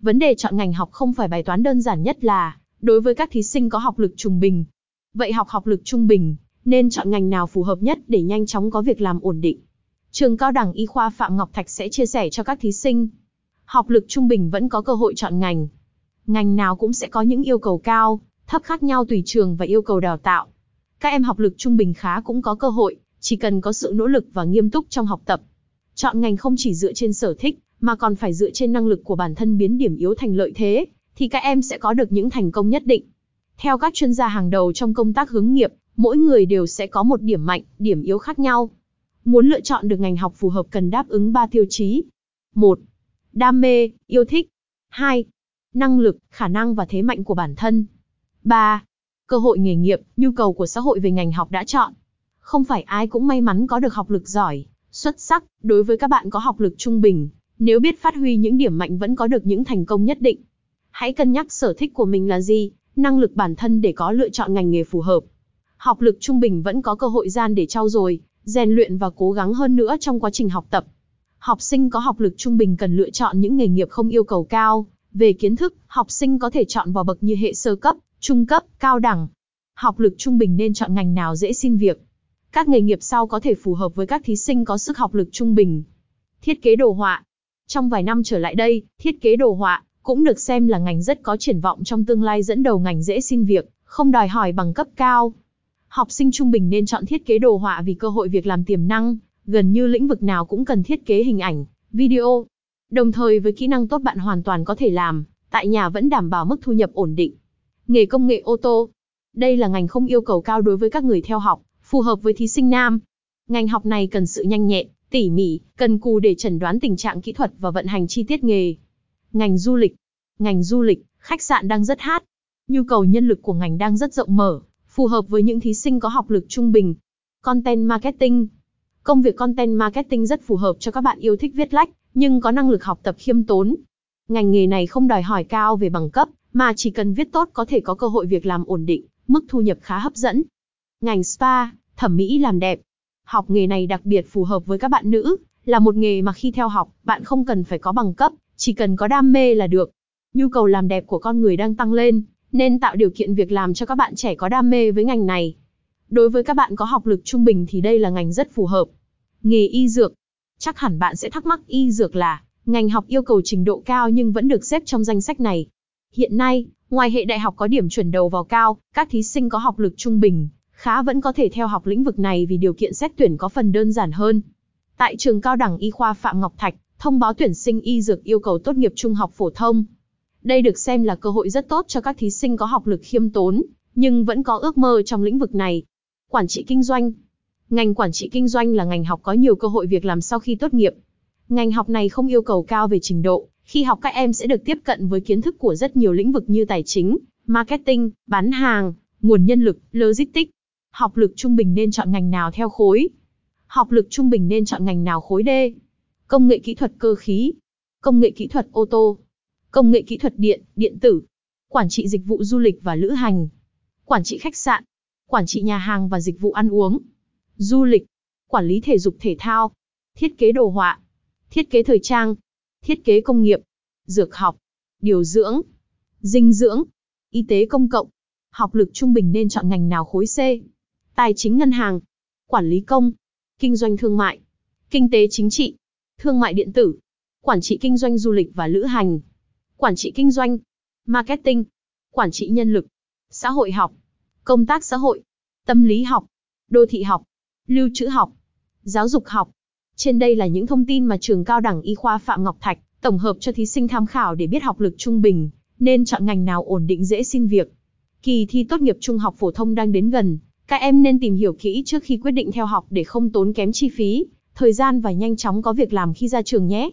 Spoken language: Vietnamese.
vấn đề chọn ngành học không phải bài toán đơn giản nhất là, đối với các thí sinh có học lực trung bình. Vậy học học lực trung bình, nên chọn ngành nào phù hợp nhất để nhanh chóng có việc làm ổn định? Trường Cao đẳng Y khoa Phạm Ngọc Thạch sẽ chia sẻ cho các thí sinh. Học lực trung bình vẫn có cơ hội chọn ngành. Ngành nào cũng sẽ có những yêu cầu cao, thấp khác nhau tùy trường và yêu cầu đào tạo. Các em học lực trung bình khá cũng có cơ hội, chỉ cần có sự nỗ lực và nghiêm túc trong học tập. Chọn ngành không chỉ dựa trên sở thích, mà còn phải dựa trên năng lực của bản thân biến điểm yếu thành lợi thế, thì các em sẽ có được những thành công nhất định. Theo các chuyên gia hàng đầu trong công tác hướng nghiệp, mỗi người đều sẽ có một điểm mạnh, điểm yếu khác nhau. Muốn lựa chọn được ngành học phù hợp cần đáp ứng 3 tiêu chí. 1. Đam mê, yêu thích. 2. Năng lực, khả năng và thế mạnh của bản thân. 3. Cơ hội nghề nghiệp, nhu cầu của xã hội về ngành học đã chọn. Không phải ai cũng may mắn có được học lực giỏi, xuất sắc, đối với các bạn có học lực trung bình, nếu biết phát huy những điểm mạnh vẫn có được những thành công nhất định. Hãy cân nhắc sở thích của mình là gì, năng lực bản thân để có lựa chọn ngành nghề phù hợp. Học lực trung bình vẫn có cơ hội gian để trau dồi, rèn luyện và cố gắng hơn nữa trong quá trình học tập. Học sinh có học lực trung bình cần lựa chọn những nghề nghiệp không yêu cầu cao. Về kiến thức, học sinh có thể chọn vào bậc như hệ sơ cấp, trung cấp, cao đẳng. Học lực trung bình nên chọn ngành nào dễ xin việc. Các nghề nghiệp sau có thể phù hợp với các thí sinh có sức học lực trung bình. Thiết kế đồ họa. Trong vài năm trở lại đây, thiết kế đồ họa cũng được xem là ngành rất có triển vọng trong tương lai dẫn đầu ngành dễ xin việc, không đòi hỏi bằng cấp cao. Học sinh trung bình nên chọn thiết kế đồ họa vì cơ hội việc làm tiềm năng, gần như lĩnh vực nào cũng cần thiết kế hình ảnh, video. Đồng thời với kỹ năng tốt bạn hoàn toàn có thể làm, tại nhà vẫn đảm bảo mức thu nhập ổn định. Nghề công nghệ ô tô. Đây là ngành không yêu cầu cao đối với các người theo học, phù hợp với thí sinh nam. Ngành học này cần sự nhanh nhẹn, tỉ mỉ, cần cù để chẩn đoán tình trạng kỹ thuật và vận hành chi tiết nghề. Ngành du lịch. Ngành du lịch, khách sạn đang rất hát. Nhu cầu nhân lực của ngành đang rất rộng mở, phù hợp với những thí sinh có học lực trung bình. Content marketing. Công việc content marketing rất phù hợp cho các bạn yêu thích viết lách, nhưng có năng lực học tập khiêm tốn. Ngành nghề này không đòi hỏi cao về bằng cấp, mà chỉ cần viết tốt có thể có cơ hội việc làm ổn định, mức thu nhập khá hấp dẫn. Ngành spa, thẩm mỹ làm đẹp. Học nghề này đặc biệt phù hợp với các bạn nữ, là một nghề mà khi theo học, bạn không cần phải có bằng cấp, chỉ cần có đam mê là được. Nhu cầu làm đẹp của con người đang tăng lên, nên tạo điều kiện việc làm cho các bạn trẻ có đam mê với ngành này. Đối với các bạn có học lực trung bình thì đây là ngành rất phù hợp. Nghề y dược. Chắc hẳn bạn sẽ thắc mắc y dược là ngành học yêu cầu trình độ cao nhưng vẫn được xếp trong danh sách này. Hiện nay, ngoài hệ đại học có điểm chuẩn đầu vào cao, các thí sinh có học lực trung bình, khá vẫn có thể theo học lĩnh vực này vì điều kiện xét tuyển có phần đơn giản hơn. Tại trường cao đẳng y khoa Phạm Ngọc Thạch, thông báo tuyển sinh y dược yêu cầu tốt nghiệp trung học phổ thông. Đây được xem là cơ hội rất tốt cho các thí sinh có học lực khiêm tốn, nhưng vẫn có ước mơ trong lĩnh vực này. Quản trị kinh doanh. Ngành quản trị kinh doanh là ngành học có nhiều cơ hội việc làm sau khi tốt nghiệp. Ngành học này không yêu cầu cao về trình độ, khi học các em sẽ được tiếp cận với kiến thức của rất nhiều lĩnh vực như tài chính, marketing, bán hàng, nguồn nhân lực, logistics. Học lực trung bình nên chọn ngành nào theo khối? Học lực trung bình nên chọn ngành nào khối D? Công nghệ kỹ thuật cơ khí, công nghệ kỹ thuật ô tô, công nghệ kỹ thuật điện, điện tử, quản trị dịch vụ du lịch và lữ hành, quản trị khách sạn, quản trị nhà hàng và dịch vụ ăn uống, du lịch, quản lý thể dục thể thao, thiết kế đồ họa, thiết kế thời trang, thiết kế công nghiệp, dược học, điều dưỡng, dinh dưỡng, y tế công cộng. Học lực trung bình nên chọn ngành nào khối C? Tài chính ngân hàng, quản lý công, kinh doanh thương mại, kinh tế chính trị, thương mại điện tử, quản trị kinh doanh du lịch và lữ hành, quản trị kinh doanh, marketing, quản trị nhân lực, xã hội học, công tác xã hội, tâm lý học, đô thị học, lưu trữ học, giáo dục học. Trên đây là những thông tin mà trường cao đẳng y khoa Phạm Ngọc Thạch tổng hợp cho thí sinh tham khảo để biết học lực trung bình, nên chọn ngành nào ổn định dễ xin việc. Kỳ thi tốt nghiệp trung học phổ thông đang đến gần, các em nên tìm hiểu kỹ trước khi quyết định theo học để không tốn kém chi phí, thời gian và nhanh chóng có việc làm khi ra trường nhé.